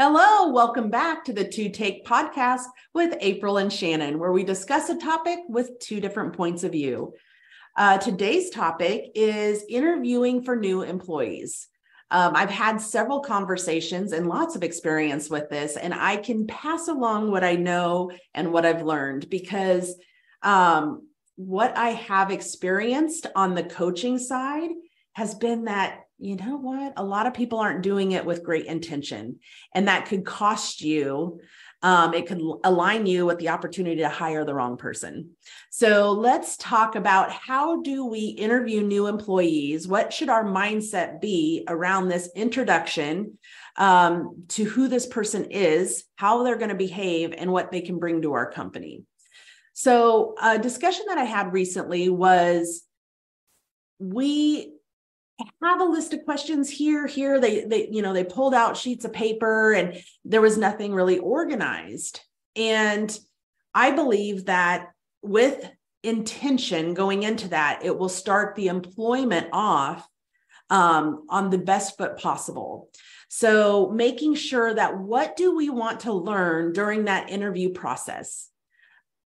Hello, welcome back to the Two Take podcast with April and Shannon, where we discuss a topic with two different points of view. Uh, today's topic is interviewing for new employees. Um, I've had several conversations and lots of experience with this, and I can pass along what I know and what I've learned because um, what I have experienced on the coaching side has been that you know what? A lot of people aren't doing it with great intention, and that could cost you. Um, it could align you with the opportunity to hire the wrong person. So let's talk about how do we interview new employees? What should our mindset be around this introduction um, to who this person is, how they're going to behave, and what they can bring to our company? So, a discussion that I had recently was we have a list of questions here here they they you know they pulled out sheets of paper and there was nothing really organized. And i believe that with intention going into that it will start the employment off um, on the best foot possible. So making sure that what do we want to learn during that interview process?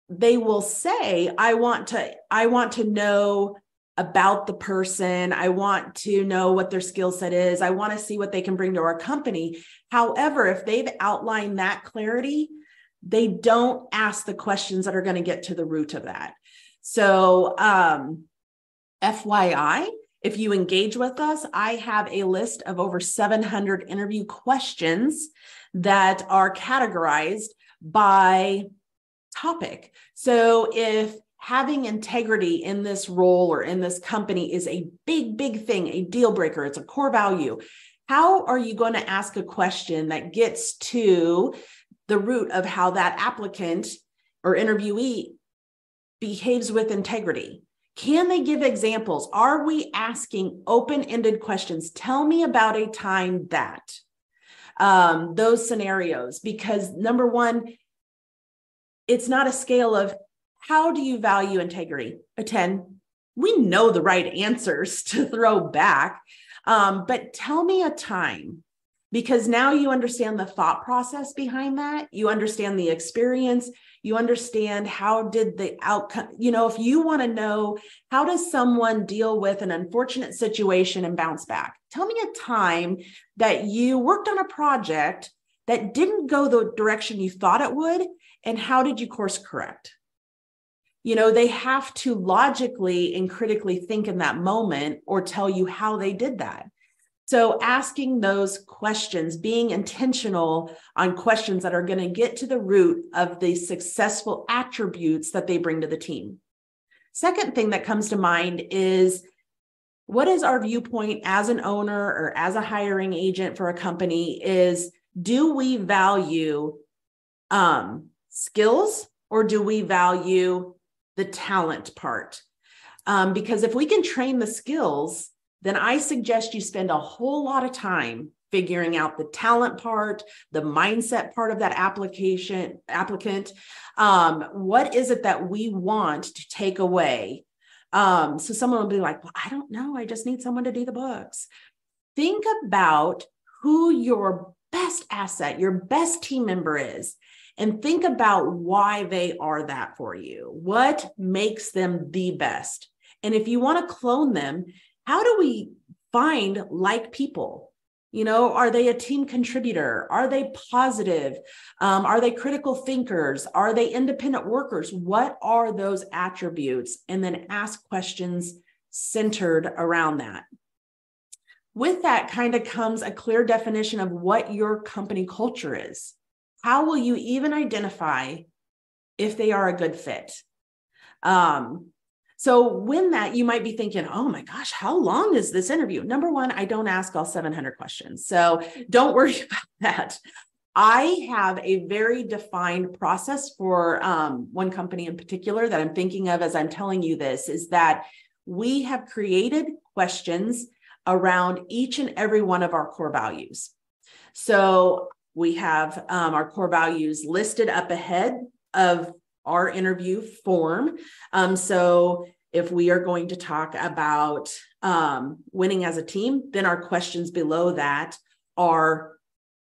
They will say i want to i want to know about the person. I want to know what their skill set is. I want to see what they can bring to our company. However, if they've outlined that clarity, they don't ask the questions that are going to get to the root of that. So, um, FYI, if you engage with us, I have a list of over 700 interview questions that are categorized by topic. So if having integrity in this role or in this company is a big, big thing, a deal breaker. It's a core value. How are you going to ask a question that gets to the root of how that applicant or interviewee behaves with integrity? Can they give examples? Are we asking open ended questions? Tell me about a time that um, those scenarios, because number one, it's not a scale of how do you value integrity? A 10. We know the right answers to throw back. Um, but tell me a time because now you understand the thought process behind that. You understand the experience. You understand how did the outcome, you know, if you want to know how does someone deal with an unfortunate situation and bounce back? Tell me a time that you worked on a project that didn't go the direction you thought it would. And how did you course correct? You know, they have to logically and critically think in that moment or tell you how they did that. So, asking those questions, being intentional on questions that are going to get to the root of the successful attributes that they bring to the team. Second thing that comes to mind is what is our viewpoint as an owner or as a hiring agent for a company? Is do we value um, skills or do we value the talent part. Um, because if we can train the skills, then I suggest you spend a whole lot of time figuring out the talent part, the mindset part of that application applicant. Um, what is it that we want to take away? Um, so someone will be like, well, I don't know. I just need someone to do the books. Think about who your best asset, your best team member is and think about why they are that for you. What makes them the best? And if you want to clone them, how do we find like people? You know, are they a team contributor? Are they positive? Um, are they critical thinkers? Are they independent workers? What are those attributes? And then ask questions centered around that. With that kind of comes a clear definition of what your company culture is. How will you even identify if they are a good fit? Um, so, when that, you might be thinking, oh my gosh, how long is this interview? Number one, I don't ask all 700 questions. So, don't worry about that. I have a very defined process for um, one company in particular that I'm thinking of as I'm telling you this is that we have created questions around each and every one of our core values. So we have um, our core values listed up ahead of our interview form. Um, so if we are going to talk about um, winning as a team, then our questions below that are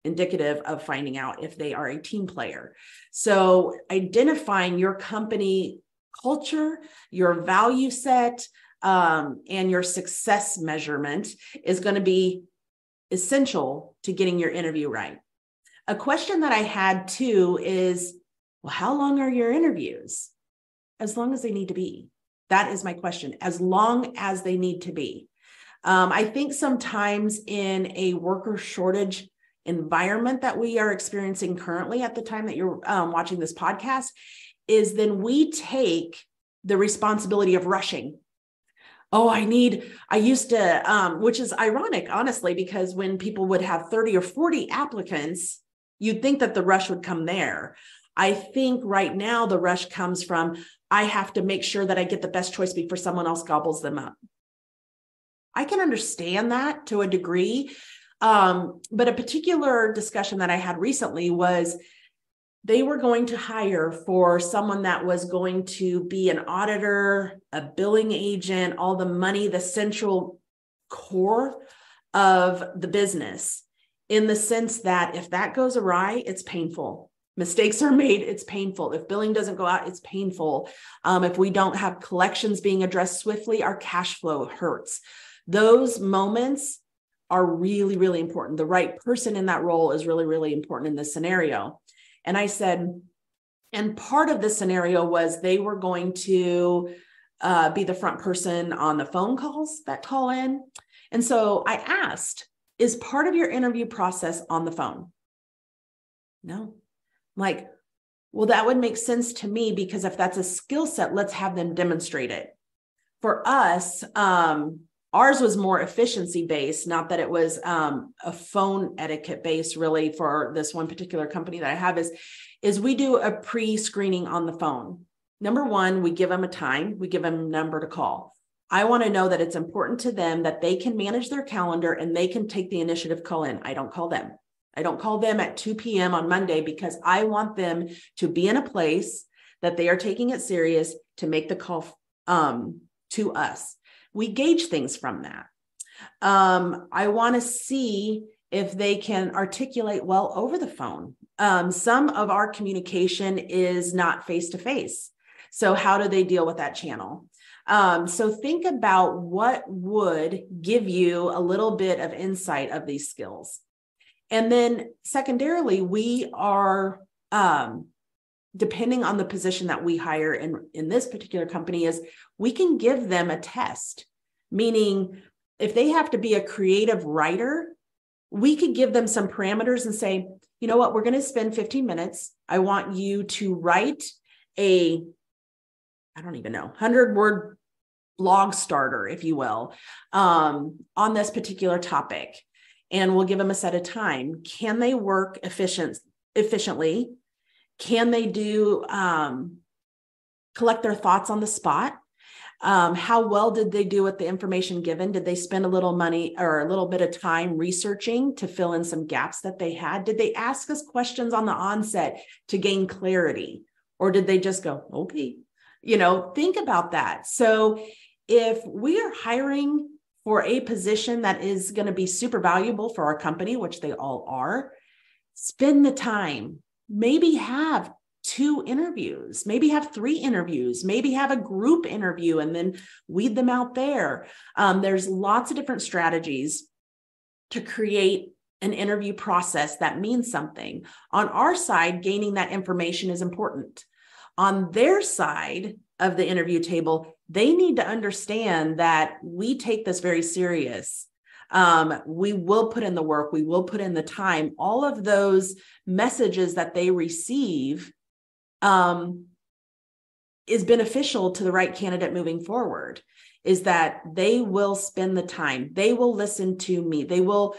indicative of finding out if they are a team player. So, identifying your company culture, your value set, um, and your success measurement is going to be essential to getting your interview right. A question that I had too is well, how long are your interviews? As long as they need to be. That is my question. As long as they need to be. Um, I think sometimes in a worker shortage environment that we are experiencing currently at the time that you're um, watching this podcast, is then we take the responsibility of rushing. Oh, I need, I used to, um, which is ironic, honestly, because when people would have 30 or 40 applicants, you'd think that the rush would come there. I think right now the rush comes from I have to make sure that I get the best choice before someone else gobbles them up. I can understand that to a degree. Um, but a particular discussion that I had recently was they were going to hire for someone that was going to be an auditor, a billing agent, all the money, the central core of the business, in the sense that if that goes awry, it's painful. Mistakes are made it's painful. If billing doesn't go out it's painful. Um, if we don't have collections being addressed swiftly our cash flow hurts. Those moments are really really important. The right person in that role is really really important in this scenario. And i said and part of the scenario was they were going to uh, be the front person on the phone calls that call in. And so i asked is part of your interview process on the phone no like, well, that would make sense to me because if that's a skill set, let's have them demonstrate it. For us, um, ours was more efficiency based, not that it was um, a phone etiquette based really for this one particular company that I have is, is we do a pre-screening on the phone. Number one, we give them a time, we give them a number to call. I want to know that it's important to them that they can manage their calendar and they can take the initiative call in. I don't call them. I don't call them at 2 p.m. on Monday because I want them to be in a place that they are taking it serious to make the call um, to us. We gauge things from that. Um, I want to see if they can articulate well over the phone. Um, some of our communication is not face to face. So, how do they deal with that channel? Um, so, think about what would give you a little bit of insight of these skills. And then secondarily, we are um, depending on the position that we hire in, in this particular company is we can give them a test, meaning if they have to be a creative writer, we could give them some parameters and say, you know what, we're going to spend 15 minutes. I want you to write a, I don't even know, 100 word blog starter, if you will, um, on this particular topic and we'll give them a set of time. Can they work efficient efficiently? Can they do um, collect their thoughts on the spot? Um, how well did they do with the information given? Did they spend a little money or a little bit of time researching to fill in some gaps that they had? Did they ask us questions on the onset to gain clarity? Or did they just go, okay? You know, think about that. So if we are hiring for a position that is going to be super valuable for our company, which they all are, spend the time. Maybe have two interviews, maybe have three interviews, maybe have a group interview and then weed them out there. Um, there's lots of different strategies to create an interview process that means something. On our side, gaining that information is important. On their side of the interview table, they need to understand that we take this very serious. Um, we will put in the work, we will put in the time. All of those messages that they receive um, is beneficial to the right candidate moving forward. Is that they will spend the time, they will listen to me, they will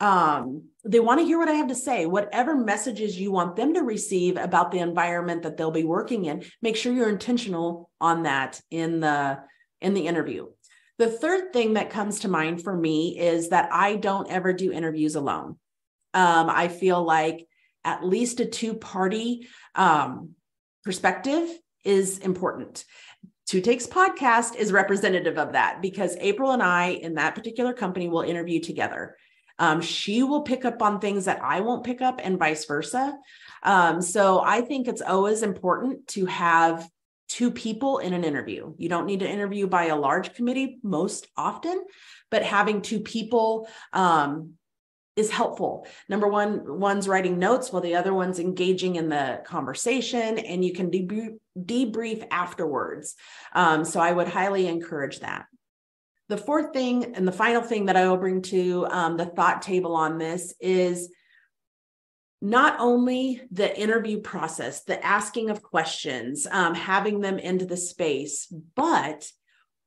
um, they want to hear what I have to say. Whatever messages you want them to receive about the environment that they'll be working in, make sure you're intentional on that in the in the interview. The third thing that comes to mind for me is that I don't ever do interviews alone. Um, I feel like at least a two party um, perspective is important. Two Takes podcast is representative of that because April and I in that particular company will interview together. Um, she will pick up on things that I won't pick up, and vice versa. Um, so I think it's always important to have two people in an interview. You don't need to interview by a large committee most often, but having two people um, is helpful. Number one, one's writing notes while the other one's engaging in the conversation, and you can debrief, debrief afterwards. Um, so I would highly encourage that. The fourth thing and the final thing that I will bring to um, the thought table on this is not only the interview process, the asking of questions, um, having them into the space, but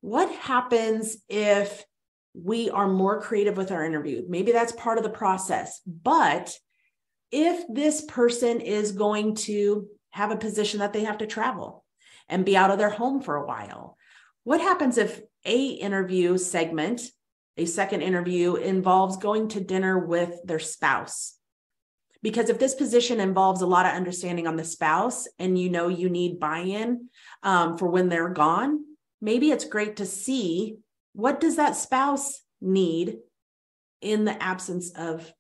what happens if we are more creative with our interview? Maybe that's part of the process. But if this person is going to have a position that they have to travel and be out of their home for a while, what happens if a interview segment, a second interview involves going to dinner with their spouse? Because if this position involves a lot of understanding on the spouse and you know you need buy in um, for when they're gone, maybe it's great to see what does that spouse need in the absence of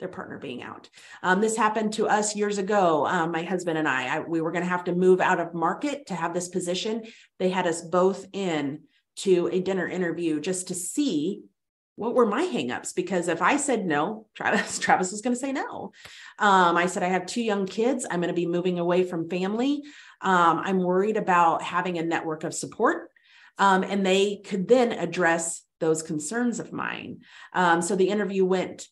their partner being out. Um, this happened to us years ago. Um, my husband and I, I we were going to have to move out of market to have this position. They had us both in to a dinner interview just to see what were my hangups because if I said no, Travis Travis was going to say no. Um, I said I have two young kids. I'm going to be moving away from family. Um, I'm worried about having a network of support, um, and they could then address those concerns of mine. Um, so the interview went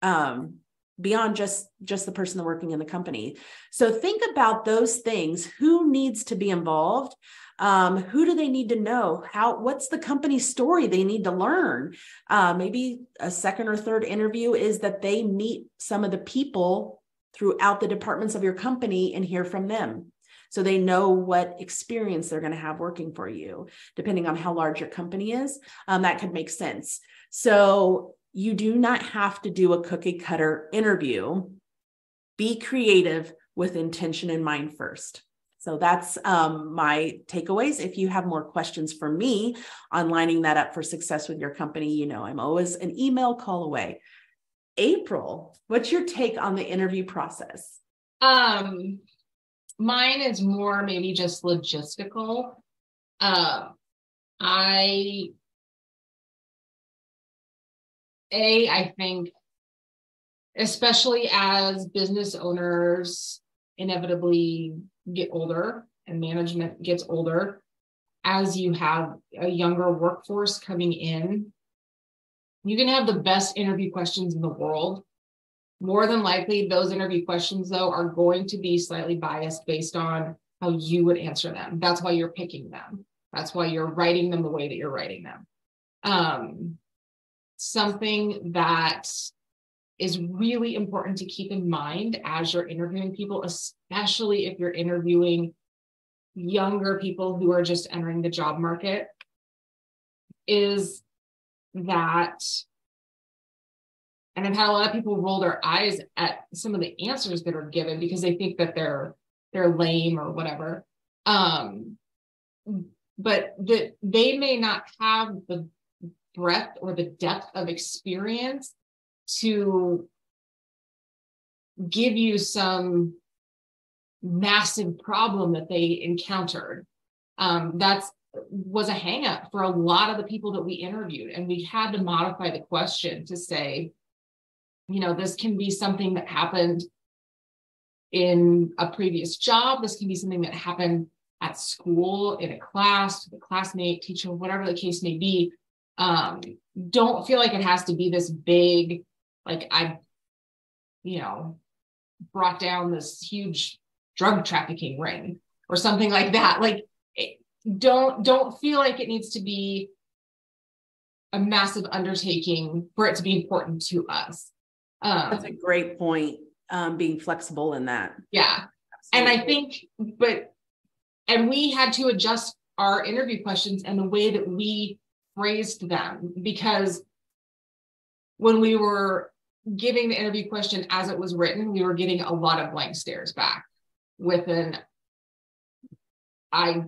um, beyond just just the person working in the company. So think about those things. Who needs to be involved? um, who do they need to know how what's the company story they need to learn uh, maybe a second or third interview is that they meet some of the people throughout the departments of your company and hear from them so they know what experience they're going to have working for you depending on how large your company is um, that could make sense so you do not have to do a cookie cutter interview be creative with intention in mind first so that's um, my takeaways. If you have more questions for me on lining that up for success with your company, you know, I'm always an email call away. April, what's your take on the interview process? Um, mine is more maybe just logistical. Uh, I, a, I think, especially as business owners inevitably get older and management gets older, as you have a younger workforce coming in, you can have the best interview questions in the world. More than likely, those interview questions, though, are going to be slightly biased based on how you would answer them. That's why you're picking them. That's why you're writing them the way that you're writing them. Um, something that is really important to keep in mind as you're interviewing people, especially if you're interviewing younger people who are just entering the job market, is that, and I've had a lot of people roll their eyes at some of the answers that are given because they think that they're they're lame or whatever. Um, but that they may not have the breadth or the depth of experience to give you some massive problem that they encountered. Um, that's was a hangup for a lot of the people that we interviewed, and we had to modify the question to say, you know, this can be something that happened in a previous job. This can be something that happened at school, in a class, with a classmate, teacher, whatever the case may be. Um, don't feel like it has to be this big like I, you know, brought down this huge drug trafficking ring or something like that. Like, don't don't feel like it needs to be a massive undertaking for it to be important to us. Um, That's a great point. Um, being flexible in that. Yeah, Absolutely. and I think, but and we had to adjust our interview questions and the way that we phrased them because when we were giving the interview question as it was written, we were getting a lot of blank stares back with an I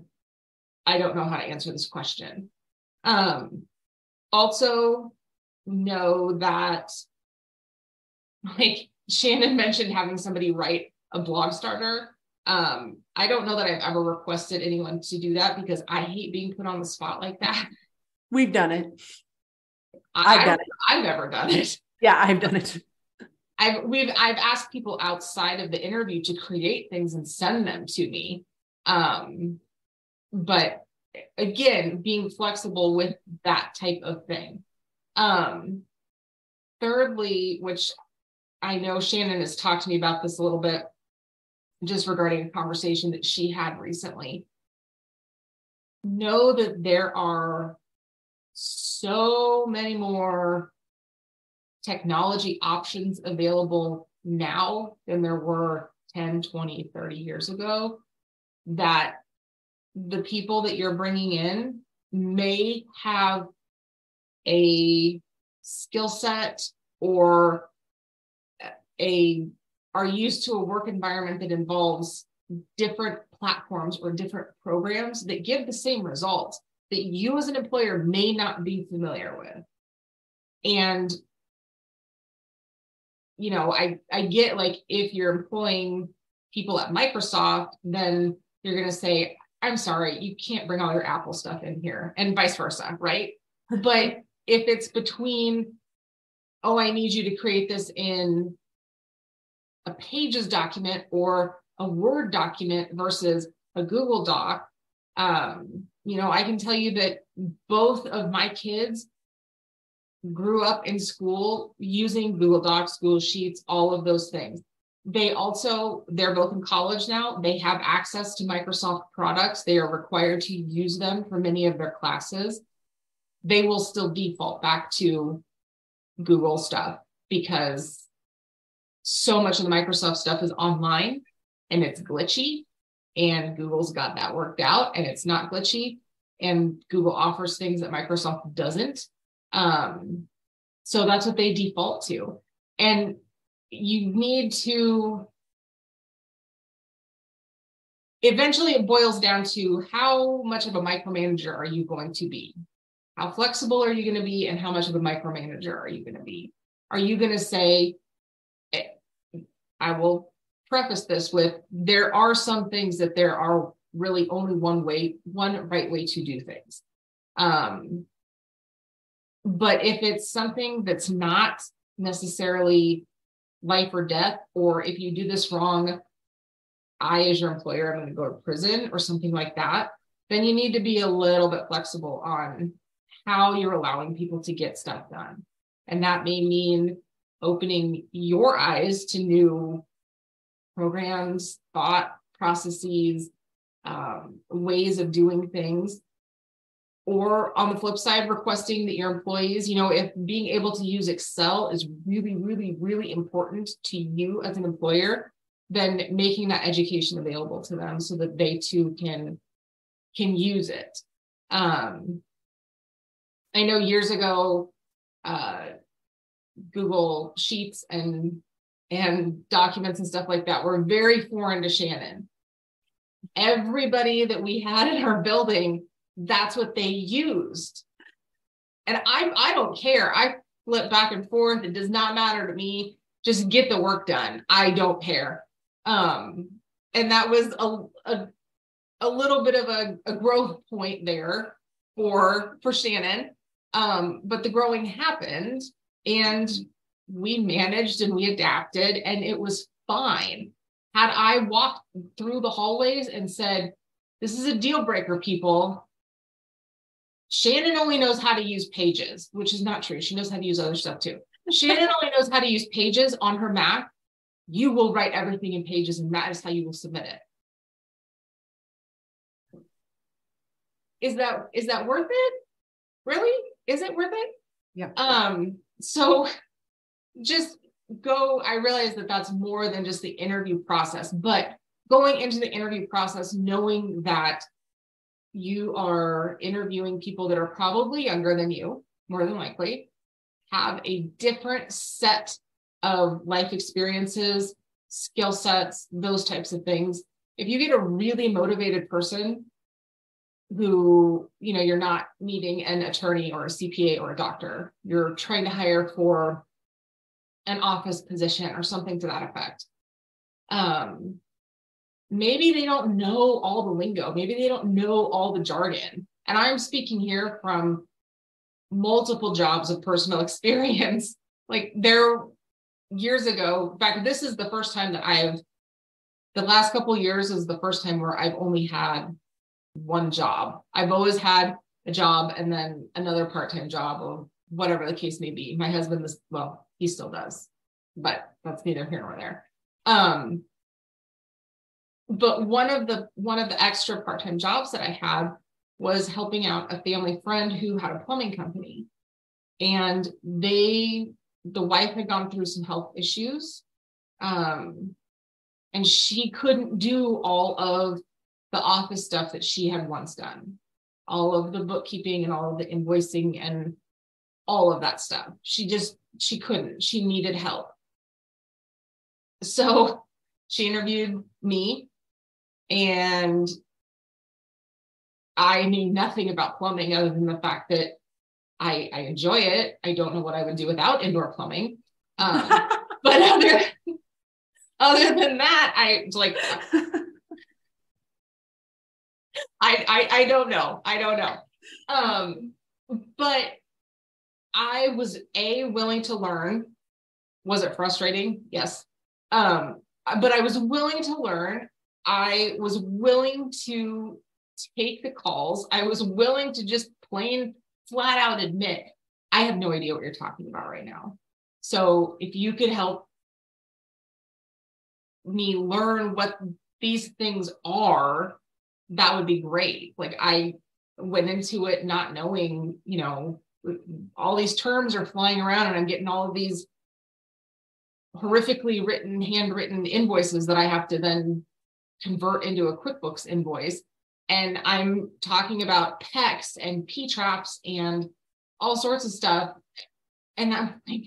I don't know how to answer this question. Um, also know that like Shannon mentioned having somebody write a blog starter. Um, I don't know that I've ever requested anyone to do that because I hate being put on the spot like that. We've done it. I, I've done it. I've never done it. Yeah, I've done it. I've we've I've asked people outside of the interview to create things and send them to me. Um, but again, being flexible with that type of thing. Um, thirdly, which I know Shannon has talked to me about this a little bit, just regarding a conversation that she had recently. Know that there are so many more technology options available now than there were 10, 20, 30 years ago that the people that you're bringing in may have a skill set or a are used to a work environment that involves different platforms or different programs that give the same results that you as an employer may not be familiar with. And you know i i get like if you're employing people at microsoft then you're going to say i'm sorry you can't bring all your apple stuff in here and vice versa right? But if it's between oh i need you to create this in a pages document or a word document versus a google doc um, you know i can tell you that both of my kids grew up in school using google docs google sheets all of those things. They also they're both in college now. They have access to microsoft products. They are required to use them for many of their classes. They will still default back to google stuff because so much of the microsoft stuff is online and it's glitchy and google's got that worked out and it's not glitchy and google offers things that microsoft doesn't. Um, so that's what they default to. And you need to eventually it boils down to how much of a micromanager are you going to be? How flexible are you going to be and how much of a micromanager are you going to be? Are you going to say eh, i will preface this with there are some things that there are really only one way one right way to do things um, but if it's something that's not necessarily life or death, or if you do this wrong, I, as your employer, I'm going to go to prison or something like that, then you need to be a little bit flexible on how you're allowing people to get stuff done. And that may mean opening your eyes to new programs, thought processes, um, ways of doing things. Or on the flip side requesting that your employees you know if being able to use excel is really really really important to you as an employer then making that education available to them so that they too can can use it. Um, i know years ago uh, google sheets and and documents and stuff like that were very foreign to shannon everybody that we had in our building that's what they used. And I I don't care. I flip back and forth. It does not matter to me. Just get the work done. I don't care. Um, and that was a, a, a little bit of a, a growth point there for for Shannon. Um, but the growing happened and we managed and we adapted and it was fine. Had I walked through the hallways and said, This is a deal breaker, people, Shannon only knows how to use pages, which is not true. She knows how to use other stuff too. Shannon only knows how to use pages on her Mac. You will write everything in pages, and that is how you will submit it. Is that is that worth it? Really? Is it worth it? Yeah. Um. So, just go. I realize that that's more than just the interview process, but going into the interview process, knowing that you are interviewing people that are probably younger than you, more than likely, have a different set of life experiences, skill sets, those types of things. If you get a really motivated person who, you know, you're not meeting an attorney or a CPA or a doctor, you're trying to hire for an office position or something to that effect. Um, maybe they don't know all the lingo, maybe they don't know all the jargon. And I'm speaking here from multiple jobs of personal experience. Like there years ago, in fact, this is the first time that I've the last couple years is the first time where I've only had one job. I've always had a job and then another part-time job or whatever the case may be. My husband is well, he still does, but that's neither here nor there. Um, but one of the one of the extra part-time jobs that I had was helping out a family friend who had a plumbing company. And they the wife had gone through some health issues. Um, and she couldn't do all of the office stuff that she had once done all of the bookkeeping and all of the invoicing and all of that stuff she just she couldn't she needed help so she interviewed me and i knew nothing about plumbing other than the fact that i i enjoy it i don't know what i would do without indoor plumbing um, but other other than that i like I, I I don't know. I don't know. Um, but I was a willing to learn. Was it frustrating? Yes. Um, but I was willing to learn. I was willing to take the calls. I was willing to just plain flat out admit I have no idea what you're talking about right now. So if you could help me learn what these things are that would be great. Like I went into it not knowing, you know, all these terms are flying around and I'm getting all of these horrifically written, handwritten invoices that I have to then convert into a QuickBooks invoice. And I'm talking about PEX and P traps and all sorts of stuff. And I'm like,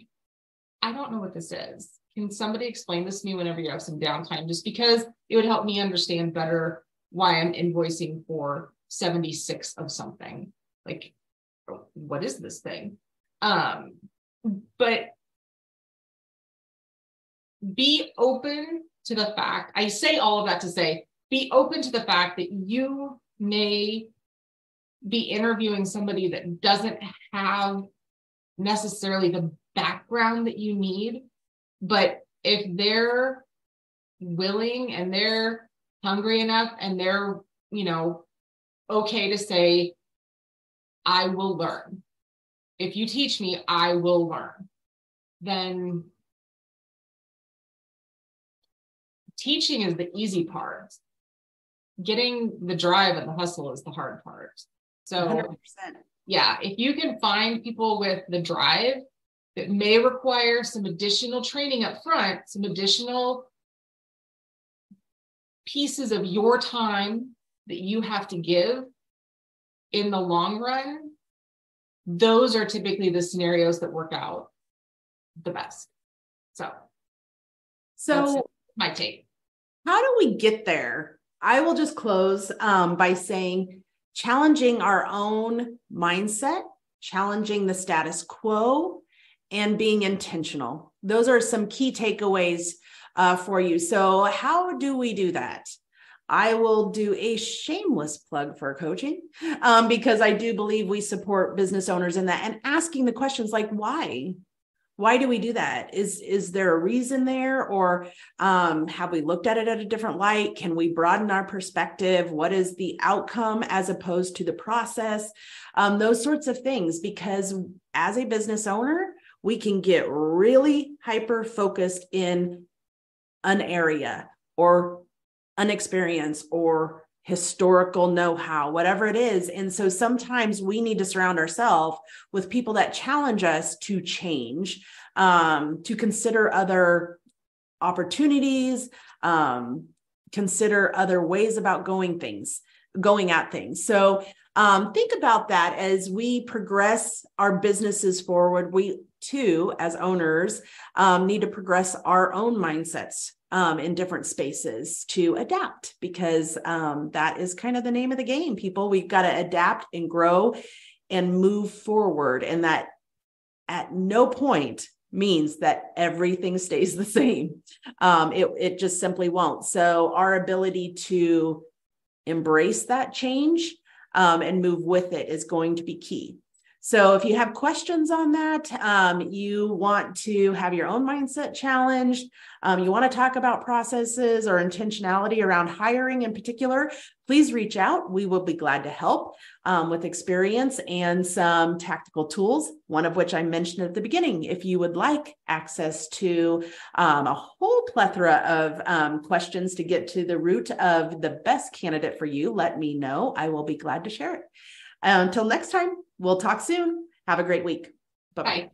I don't know what this is. Can somebody explain this to me whenever you have some downtime? Just because it would help me understand better why I'm invoicing for 76 of something. Like, what is this thing? Um, but be open to the fact, I say all of that to say, be open to the fact that you may be interviewing somebody that doesn't have necessarily the background that you need. But if they're willing and they're hungry enough and they're, you know, okay to say, I will learn. If you teach me, I will learn. Then teaching is the easy part. Getting the drive and the hustle is the hard part. So, 100%. yeah, if you can find people with the drive that may require some additional training up front, some additional pieces of your time that you have to give in the long run, those are typically the scenarios that work out the best. So, so my take. How do we get there? I will just close um, by saying challenging our own mindset, challenging the status quo, and being intentional. Those are some key takeaways uh, for you. So, how do we do that? I will do a shameless plug for coaching um, because I do believe we support business owners in that and asking the questions like, why? Why do we do that? Is is there a reason there, or um, have we looked at it at a different light? Can we broaden our perspective? What is the outcome as opposed to the process? Um, those sorts of things. Because as a business owner, we can get really hyper focused in an area or an experience or historical know-how whatever it is. And so sometimes we need to surround ourselves with people that challenge us to change um, to consider other opportunities um, consider other ways about going things going at things. So um, think about that as we progress our businesses forward we too as owners um, need to progress our own mindsets um, in different spaces to adapt because um, that is kind of the name of the game people we've got to adapt and grow and move forward and that at no point means that everything stays the same. Um, it, it just simply won't. So, our ability to embrace that change um, and move with it is going to be key. So, if you have questions on that, um, you want to have your own mindset challenged, um, you want to talk about processes or intentionality around hiring in particular, please reach out. We will be glad to help um, with experience and some tactical tools, one of which I mentioned at the beginning. If you would like access to um, a whole plethora of um, questions to get to the root of the best candidate for you, let me know. I will be glad to share it. Until next time, we'll talk soon. Have a great week. Bye-bye. bye